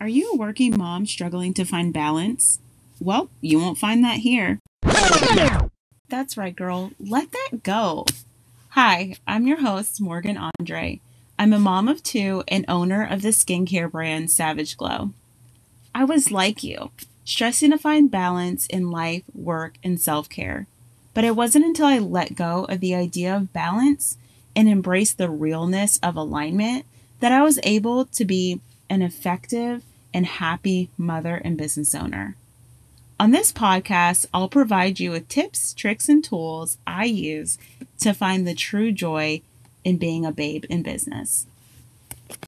Are you a working mom struggling to find balance? Well, you won't find that here. That's right, girl. Let that go. Hi, I'm your host, Morgan Andre. I'm a mom of two and owner of the skincare brand Savage Glow. I was like you, stressing to find balance in life, work, and self care. But it wasn't until I let go of the idea of balance and embraced the realness of alignment that I was able to be an effective and happy mother and business owner. On this podcast, I'll provide you with tips, tricks, and tools I use to find the true joy in being a babe in business.